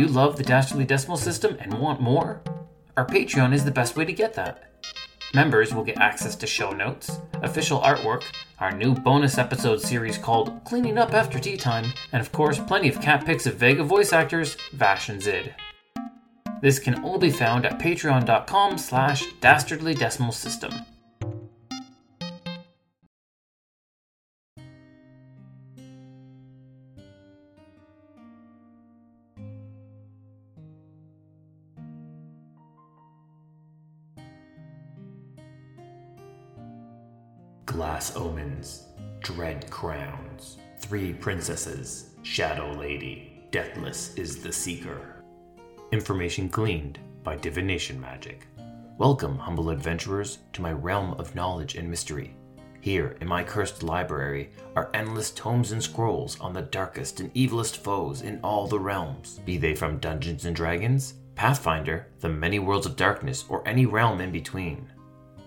you love the Dastardly Decimal System and want more? Our Patreon is the best way to get that. Members will get access to show notes, official artwork, our new bonus episode series called Cleaning Up After Tea Time, and of course, plenty of cat pics of Vega voice actors, Vash and Zid. This can all be found at patreon.com slash dastardly decimal system. Dread crowns, three princesses, shadow lady, deathless is the seeker. Information gleaned by divination magic. Welcome, humble adventurers, to my realm of knowledge and mystery. Here, in my cursed library, are endless tomes and scrolls on the darkest and evilest foes in all the realms, be they from Dungeons and Dragons, Pathfinder, the many worlds of darkness, or any realm in between.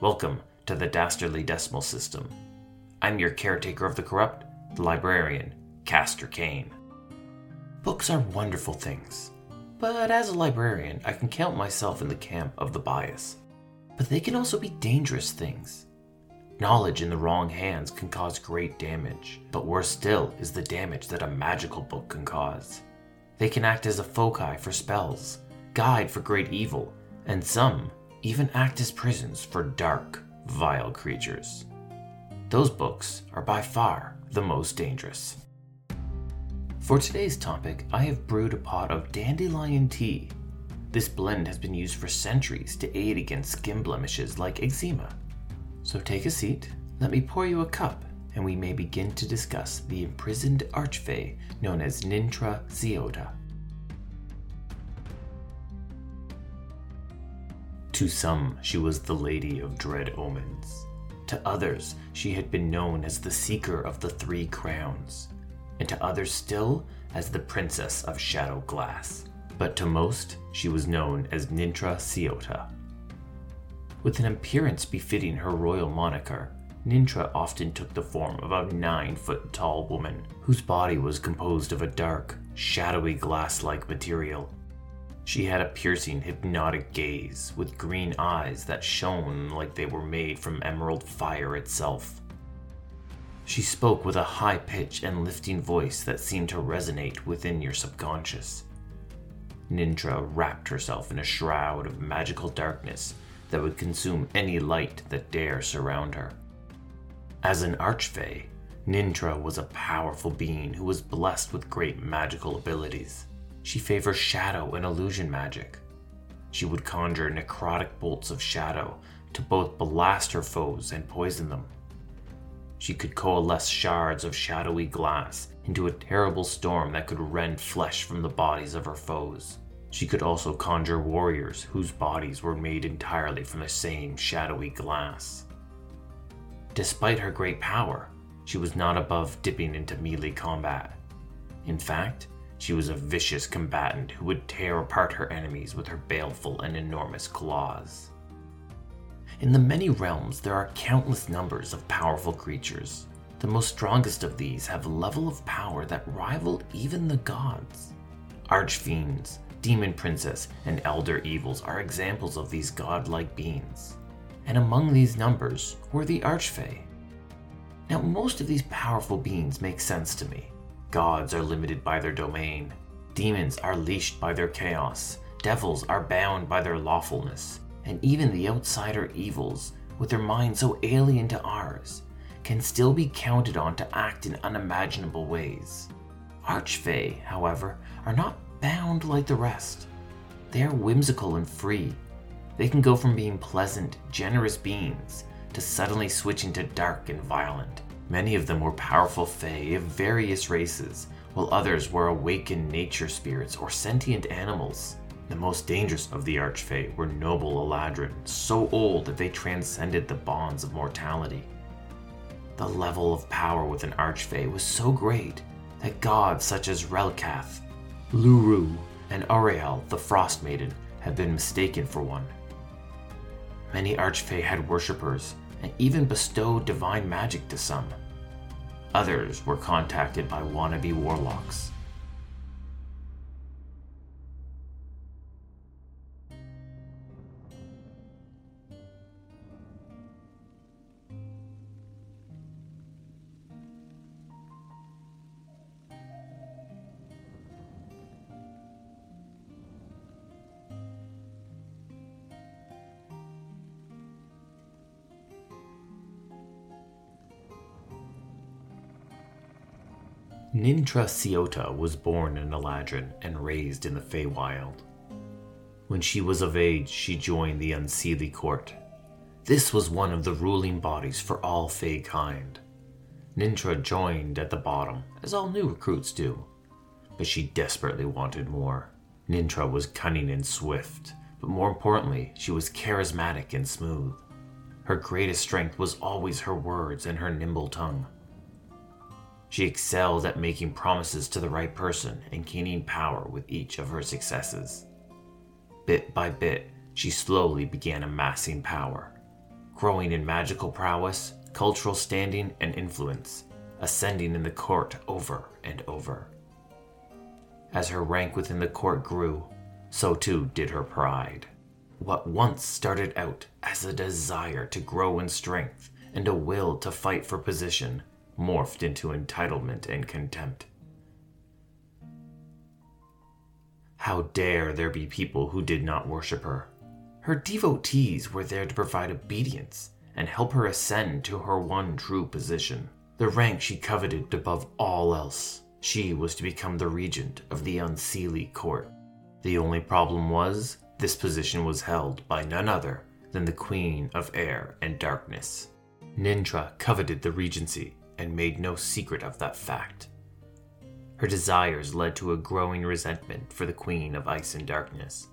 Welcome to the Dastardly Decimal System. I'm your caretaker of the corrupt, the librarian, Castor Cain. Books are wonderful things, but as a librarian, I can count myself in the camp of the bias. But they can also be dangerous things. Knowledge in the wrong hands can cause great damage, but worse still is the damage that a magical book can cause. They can act as a foci for spells, guide for great evil, and some even act as prisons for dark, vile creatures. Those books are by far the most dangerous. For today's topic, I have brewed a pot of dandelion tea. This blend has been used for centuries to aid against skin blemishes like eczema. So take a seat, let me pour you a cup, and we may begin to discuss the imprisoned archfey known as Nintra Siotta. To some, she was the Lady of Dread Omens. To others, she had been known as the Seeker of the Three Crowns, and to others still as the Princess of Shadow Glass. But to most, she was known as Nintra Siotta. With an appearance befitting her royal moniker, Nintra often took the form of a nine foot tall woman whose body was composed of a dark, shadowy glass like material she had a piercing, hypnotic gaze with green eyes that shone like they were made from emerald fire itself. She spoke with a high pitch and lifting voice that seemed to resonate within your subconscious. Nintra wrapped herself in a shroud of magical darkness that would consume any light that dare surround her. As an archfey, Nintra was a powerful being who was blessed with great magical abilities. She favors shadow and illusion magic. She would conjure necrotic bolts of shadow to both blast her foes and poison them. She could coalesce shards of shadowy glass into a terrible storm that could rend flesh from the bodies of her foes. She could also conjure warriors whose bodies were made entirely from the same shadowy glass. Despite her great power, she was not above dipping into melee combat. In fact, she was a vicious combatant who would tear apart her enemies with her baleful and enormous claws. In the many realms, there are countless numbers of powerful creatures. The most strongest of these have a level of power that rival even the gods. Archfiends, demon princess, and elder evils are examples of these godlike beings. And among these numbers were the Archfey. Now, most of these powerful beings make sense to me. Gods are limited by their domain. Demons are leashed by their chaos. Devils are bound by their lawfulness. And even the outsider evils, with their minds so alien to ours, can still be counted on to act in unimaginable ways. Archfey, however, are not bound like the rest. They are whimsical and free. They can go from being pleasant, generous beings to suddenly switching to dark and violent. Many of them were powerful Fae of various races, while others were awakened nature spirits or sentient animals. The most dangerous of the Archfey were noble Eladrin, so old that they transcended the bonds of mortality. The level of power with an Archfey was so great that gods such as Relkath, Lurue, and Auril, the Frost Maiden, had been mistaken for one. Many Archfey had worshippers and even bestowed divine magic to some. Others were contacted by wannabe warlocks. Nintra Siotta was born in Eladrin and raised in the Feywild. When she was of age, she joined the Unseelie Court. This was one of the ruling bodies for all Fey kind. Nintra joined at the bottom, as all new recruits do, but she desperately wanted more. Nintra was cunning and swift, but more importantly, she was charismatic and smooth. Her greatest strength was always her words and her nimble tongue. She excelled at making promises to the right person and gaining power with each of her successes. Bit by bit, she slowly began amassing power, growing in magical prowess, cultural standing, and influence, ascending in the court over and over. As her rank within the court grew, so too did her pride. What once started out as a desire to grow in strength and a will to fight for position morphed into entitlement and contempt. How dare there be people who did not worship her? Her devotees were there to provide obedience and help her ascend to her one true position, the rank she coveted above all else. She was to become the regent of the Unseelie court. The only problem was, this position was held by none other than the Queen of Air and Darkness. Nintra coveted the regency and made no secret of that fact. Her desires led to a growing resentment for the Queen of Ice and Darkness.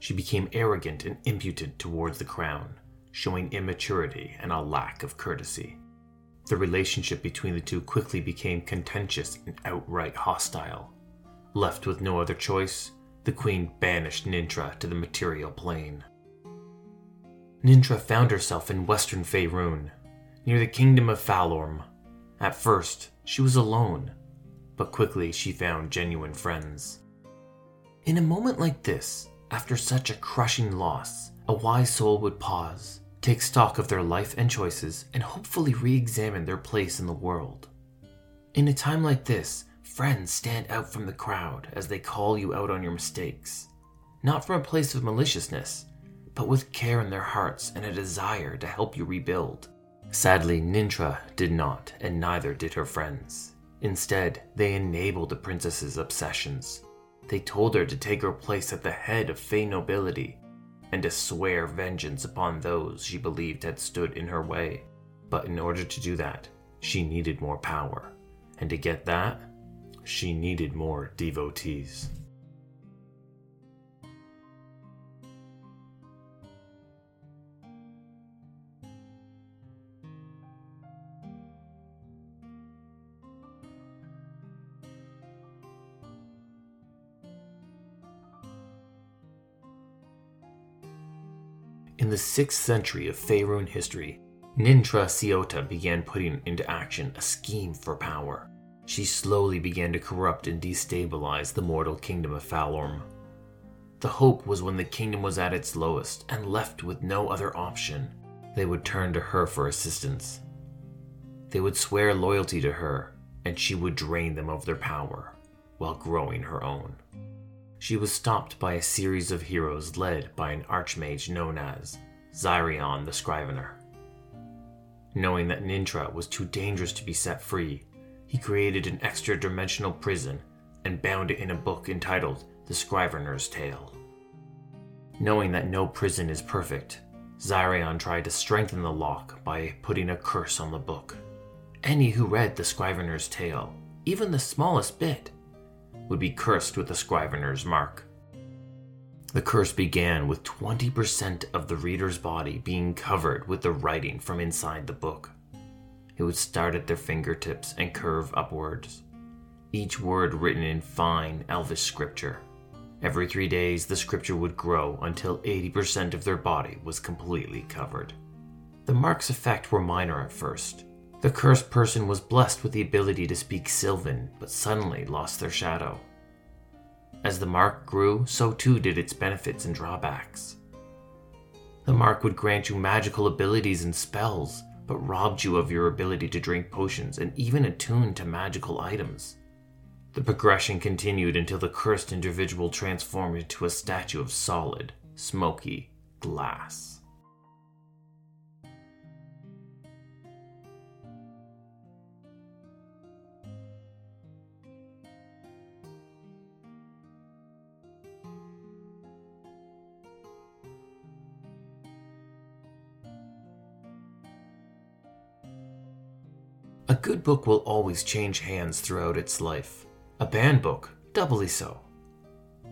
She became arrogant and impudent towards the crown, showing immaturity and a lack of courtesy. The relationship between the two quickly became contentious and outright hostile. Left with no other choice, the Queen banished Nintra to the material plane. Nintra found herself in western Faerun, near the kingdom of Phalorm, at first, she was alone, but quickly she found genuine friends. In a moment like this, after such a crushing loss, a wise soul would pause, take stock of their life and choices, and hopefully re examine their place in the world. In a time like this, friends stand out from the crowd as they call you out on your mistakes, not from a place of maliciousness, but with care in their hearts and a desire to help you rebuild. Sadly, Nintra did not, and neither did her friends. Instead, they enabled the princess's obsessions. They told her to take her place at the head of Fey nobility and to swear vengeance upon those she believed had stood in her way. But in order to do that, she needed more power. And to get that, she needed more devotees. In the 6th century of Faerun history, Nintra Siotta began putting into action a scheme for power. She slowly began to corrupt and destabilize the mortal kingdom of Phalorm. The hope was when the kingdom was at its lowest and left with no other option, they would turn to her for assistance. They would swear loyalty to her, and she would drain them of their power while growing her own she was stopped by a series of heroes led by an archmage known as Xyrion the Scrivener. Knowing that Nintra was too dangerous to be set free, he created an extra dimensional prison and bound it in a book entitled The Scrivener's Tale. Knowing that no prison is perfect, Xyrion tried to strengthen the lock by putting a curse on the book. Any who read The Scrivener's Tale, even the smallest bit, would be cursed with the Scrivener's mark. The curse began with 20% of the reader's body being covered with the writing from inside the book. It would start at their fingertips and curve upwards, each word written in fine elvish scripture. Every three days, the scripture would grow until 80% of their body was completely covered. The mark's effect were minor at first, the cursed person was blessed with the ability to speak Sylvan, but suddenly lost their shadow. As the mark grew, so too did its benefits and drawbacks. The mark would grant you magical abilities and spells, but robbed you of your ability to drink potions and even attune to magical items. The progression continued until the cursed individual transformed into a statue of solid, smoky glass. Good book will always change hands throughout its life. A banned book, doubly so.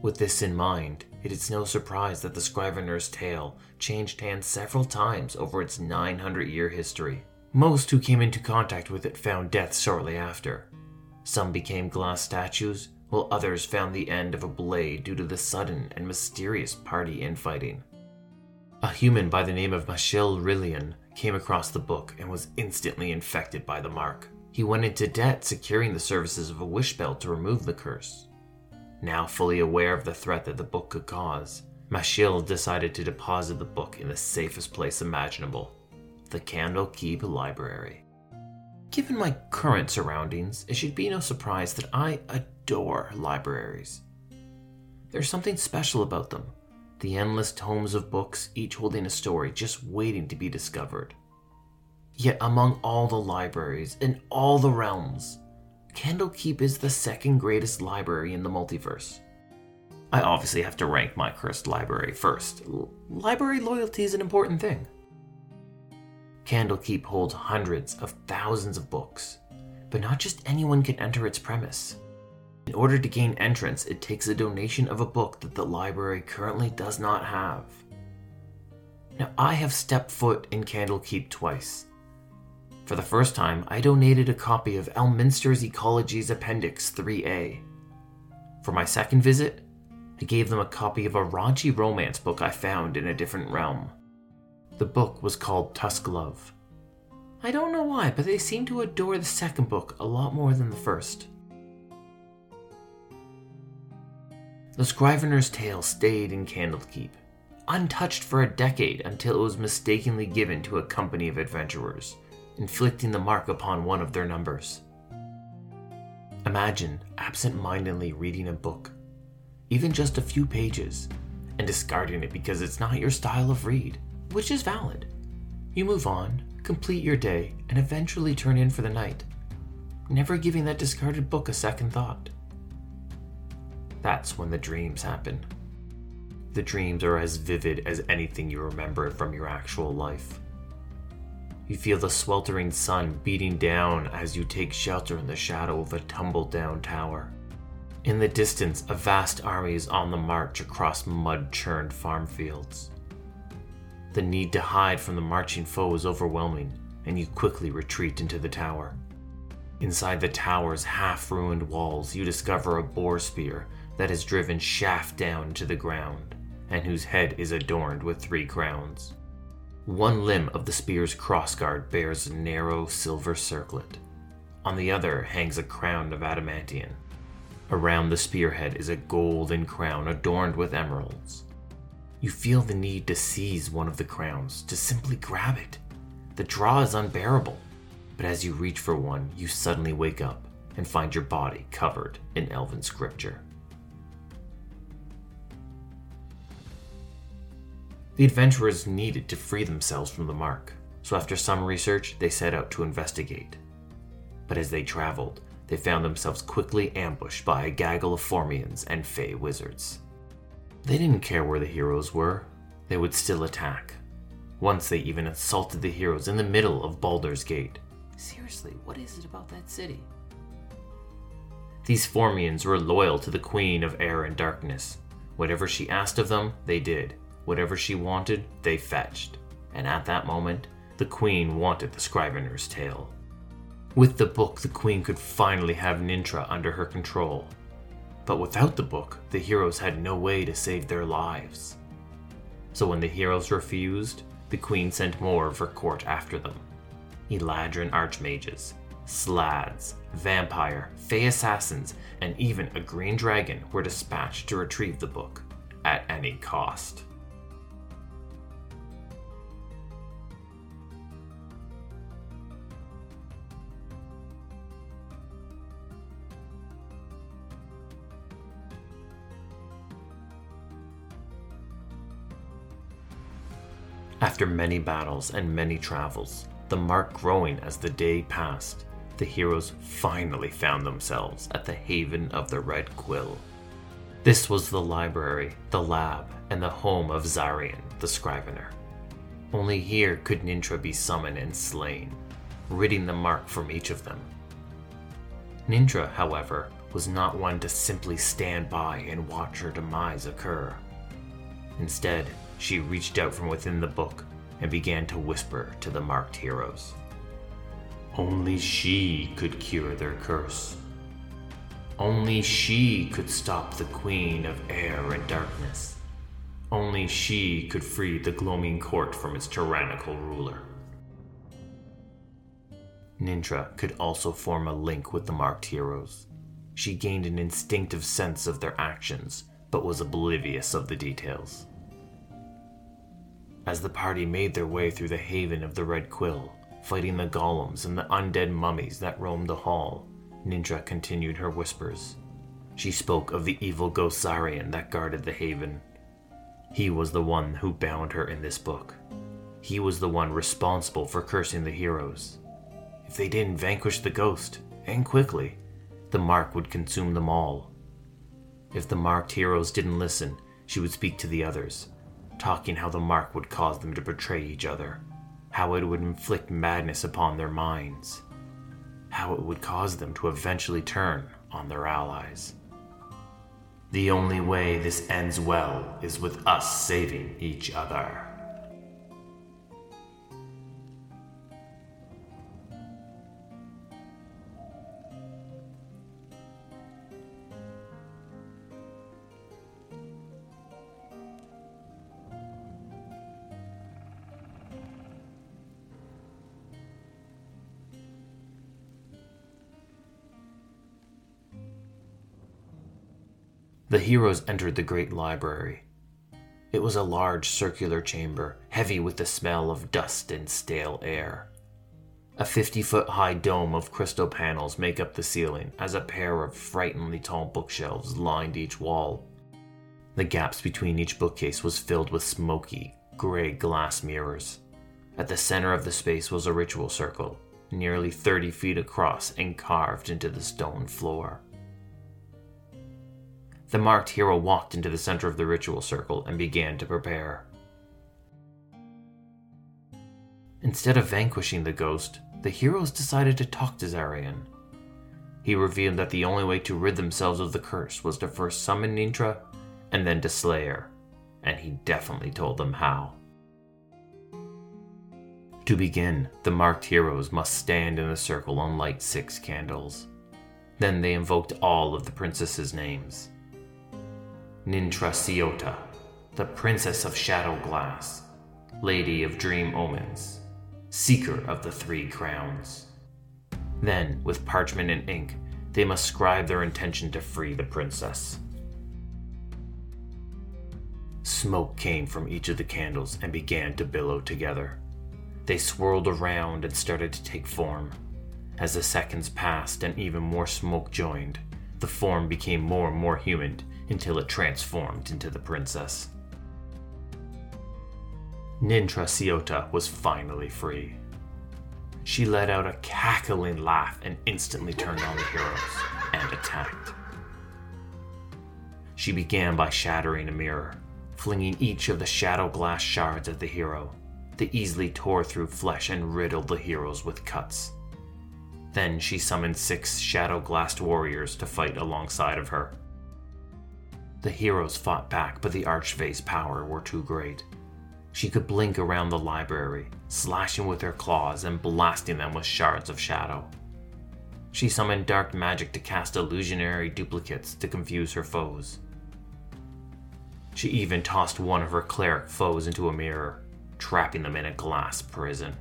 With this in mind, it is no surprise that the Scrivener's Tale changed hands several times over its 900 year history. Most who came into contact with it found death shortly after. Some became glass statues, while others found the end of a blade due to the sudden and mysterious party infighting. A human by the name of Michel Rillian came across the book and was instantly infected by the mark. He went into debt securing the services of a wish bell to remove the curse. Now fully aware of the threat that the book could cause, Machil decided to deposit the book in the safest place imaginable the Candlekeep Library. Given my current surroundings, it should be no surprise that I adore libraries. There's something special about them the endless tomes of books, each holding a story just waiting to be discovered. Yet, among all the libraries in all the realms, Candlekeep is the second greatest library in the multiverse. I obviously have to rank my cursed library first. L- library loyalty is an important thing. Candlekeep holds hundreds of thousands of books, but not just anyone can enter its premise. In order to gain entrance, it takes a donation of a book that the library currently does not have. Now, I have stepped foot in Candlekeep twice. For the first time, I donated a copy of Elminster's Ecology's Appendix 3A. For my second visit, I gave them a copy of a raunchy romance book I found in a different realm. The book was called Tusk Love. I don't know why, but they seem to adore the second book a lot more than the first. The Scrivener's Tale stayed in Candlekeep, untouched for a decade until it was mistakenly given to a company of adventurers, inflicting the mark upon one of their numbers. Imagine absent mindedly reading a book, even just a few pages, and discarding it because it's not your style of read, which is valid. You move on, complete your day, and eventually turn in for the night, never giving that discarded book a second thought. That's when the dreams happen. The dreams are as vivid as anything you remember from your actual life. You feel the sweltering sun beating down as you take shelter in the shadow of a tumble down tower. In the distance, a vast army is on the march across mud churned farm fields. The need to hide from the marching foe is overwhelming, and you quickly retreat into the tower. Inside the tower's half ruined walls, you discover a boar spear that is driven shaft down to the ground, and whose head is adorned with three crowns. One limb of the spear's crossguard bears a narrow silver circlet. On the other hangs a crown of adamantium. Around the spearhead is a golden crown adorned with emeralds. You feel the need to seize one of the crowns, to simply grab it. The draw is unbearable, but as you reach for one, you suddenly wake up and find your body covered in elven scripture. The adventurers needed to free themselves from the mark, so after some research, they set out to investigate. But as they traveled, they found themselves quickly ambushed by a gaggle of Formians and Fey wizards. They didn't care where the heroes were, they would still attack. Once they even assaulted the heroes in the middle of Baldur's Gate. Seriously, what is it about that city? These Formians were loyal to the Queen of Air and Darkness. Whatever she asked of them, they did. Whatever she wanted, they fetched. And at that moment, the Queen wanted the Scrivener's Tale. With the book, the Queen could finally have Nintra under her control. But without the book, the heroes had no way to save their lives. So when the heroes refused, the Queen sent more of her court after them. Eladrin archmages, slads, vampire, fey assassins, and even a green dragon were dispatched to retrieve the book at any cost. After many battles and many travels, the mark growing as the day passed, the heroes finally found themselves at the haven of the Red Quill. This was the library, the lab, and the home of Zarian, the Scrivener. Only here could Nintra be summoned and slain. ridding the mark from each of them. Nintra, however, was not one to simply stand by and watch her demise occur. Instead, she reached out from within the book and began to whisper to the marked heroes. Only she could cure their curse. Only she could stop the Queen of Air and Darkness. Only she could free the gloaming court from its tyrannical ruler. Nintra could also form a link with the marked heroes. She gained an instinctive sense of their actions, but was oblivious of the details. As the party made their way through the haven of the Red Quill, fighting the golems and the undead mummies that roamed the hall, Nintra continued her whispers. She spoke of the evil ghost Zarian that guarded the haven. He was the one who bound her in this book. He was the one responsible for cursing the heroes. If they didn't vanquish the ghost, and quickly, the mark would consume them all. If the marked heroes didn't listen, she would speak to the others, talking how the mark would cause them to betray each other, how it would inflict madness upon their minds, how it would cause them to eventually turn on their allies. The only way this ends well is with us saving each other. Heroes entered the great library. It was a large circular chamber, heavy with the smell of dust and stale air. A 50 foot high dome of crystal panels make up the ceiling, as a pair of frighteningly tall bookshelves lined each wall. The gaps between each bookcase was filled with smoky, gray glass mirrors. At the center of the space was a ritual circle, nearly 30 feet across and carved into the stone floor. The marked hero walked into the center of the ritual circle and began to prepare. Instead of vanquishing the ghost, the heroes decided to talk to Zarian. He revealed that the only way to rid themselves of the curse was to first summon Nintra and then to slay her, and he definitely told them how. To begin, the marked heroes must stand in a circle and light six candles. Then they invoked all of the princesses' names. Nintra Siotta, the Princess of Shadow Glass, Lady of Dream Omens, Seeker of the Three Crowns. Then, with parchment and ink, they must scribe their intention to free the princess. Smoke came from each of the candles and began to billow together. They swirled around and started to take form. As the seconds passed and even more smoke joined, the form became more and more human until it transformed into the princess. Nintra Siotta was finally free. She let out a cackling laugh and instantly turned on the heroes and attacked. She began by shattering a mirror, flinging each of the shadow glass shards at the hero. They easily tore through flesh and riddled the heroes with cuts. Then she summoned six shadow glassed warriors to fight alongside of her. The heroes fought back, but the Archfey's power were too great. She could blink around the library, slashing with her claws and blasting them with shards of shadow. She summoned dark magic to cast illusionary duplicates to confuse her foes. She even tossed one of her cleric foes into a mirror, trapping them in a glass prison.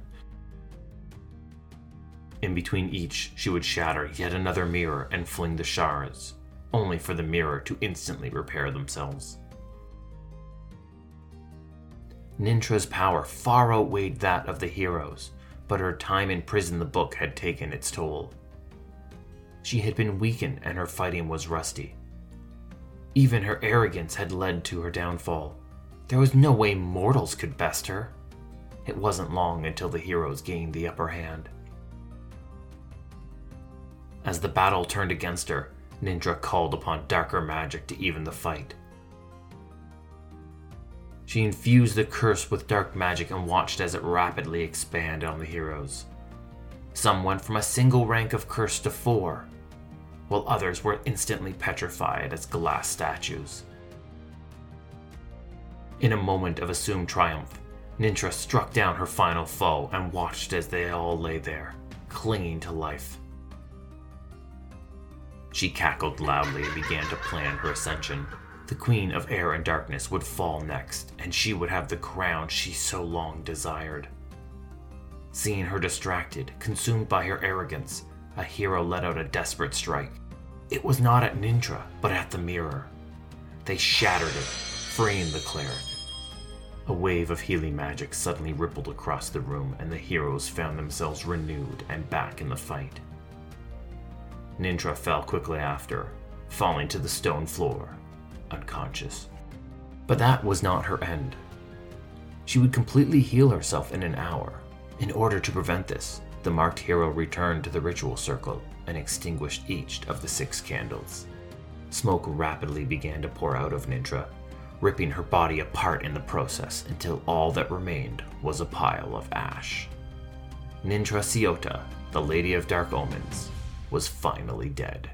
In between each, she would shatter yet another mirror and fling the shards, only for the mirror to instantly repair themselves. Nintra's power far outweighed that of the heroes, but her time in prison the book had taken its toll. She had been weakened and her fighting was rusty. Even her arrogance had led to her downfall. There was no way mortals could best her. It wasn't long until the heroes gained the upper hand. As the battle turned against her, Nintra called upon darker magic to even the fight. She infused the curse with dark magic and watched as it rapidly expanded on the heroes. Some went from a single rank of curse to four, while others were instantly petrified as glass statues. In a moment of assumed triumph, Nintra struck down her final foe and watched as they all lay there, clinging to life. She cackled loudly and began to plan her ascension. The Queen of Air and Darkness would fall next, and she would have the crown she so long desired. Seeing her distracted, consumed by her arrogance, a hero let out a desperate strike. It was not at Nintra, but at the mirror. They shattered it, freeing the cleric. A wave of healing magic suddenly rippled across the room, and the heroes found themselves renewed and back in the fight. Nintra fell quickly after, falling to the stone floor, unconscious. But that was not her end. She would completely heal herself in an hour. In order to prevent this, the marked hero returned to the ritual circle and extinguished each of the six candles. Smoke rapidly began to pour out of Nintra, ripping her body apart in the process until all that remained was a pile of ash. Nintra Siotta, the Lady of Dark Omens, was finally dead.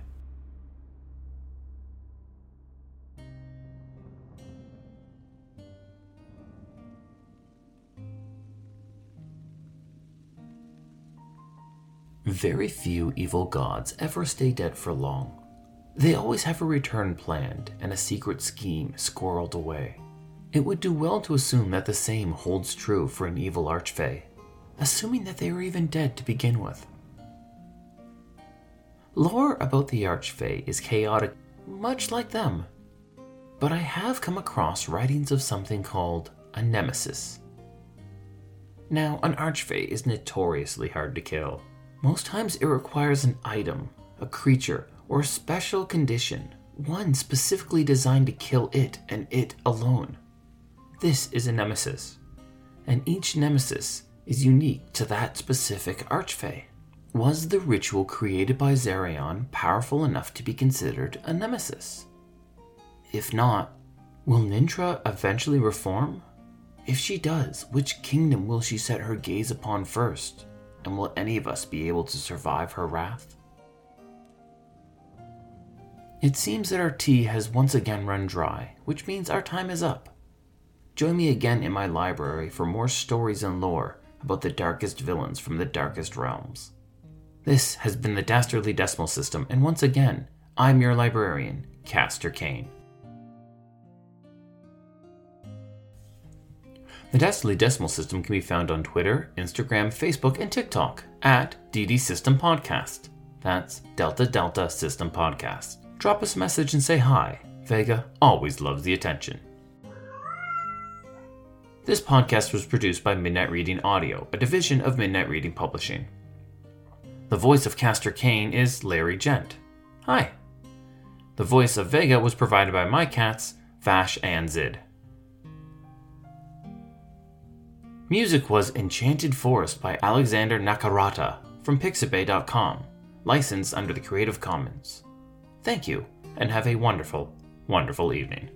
Very few evil gods ever stay dead for long. They always have a return planned and a secret scheme squirreled away. It would do well to assume that the same holds true for an evil archfey, assuming that they were even dead to begin with. Lore about the archfey is chaotic, much like them, but I have come across writings of something called a nemesis. Now, an archfey is notoriously hard to kill. Most times it requires an item, a creature, or a special condition, one specifically designed to kill it and it alone. This is a nemesis, and each nemesis is unique to that specific archfey. Was the ritual created by Zarion powerful enough to be considered a nemesis? If not, will Nintra eventually reform? If she does, which kingdom will she set her gaze upon first? and will any of us be able to survive her wrath? It seems that our tea has once again run dry, which means our time is up. Join me again in my library for more stories and lore about the darkest villains from the darkest realms. This has been the Dastardly Decimal System, and once again, I'm your librarian, Castor Cain. The Dastardly Decimal System can be found on Twitter, Instagram, Facebook, and TikTok at DD System Podcast. That's Delta Delta System Podcast. Drop us a message and say hi. Vega always loves the attention. This podcast was produced by Midnight Reading Audio, a division of Midnight Reading Publishing. The voice of Castor Cain is Larry Gent. Hi. The voice of Vega was provided by my cats, Vash and Zid. Music was Enchanted Forest by Alexander Nakarada from Pixabay.com, licensed under the Creative Commons. Thank you, and have a wonderful, wonderful evening.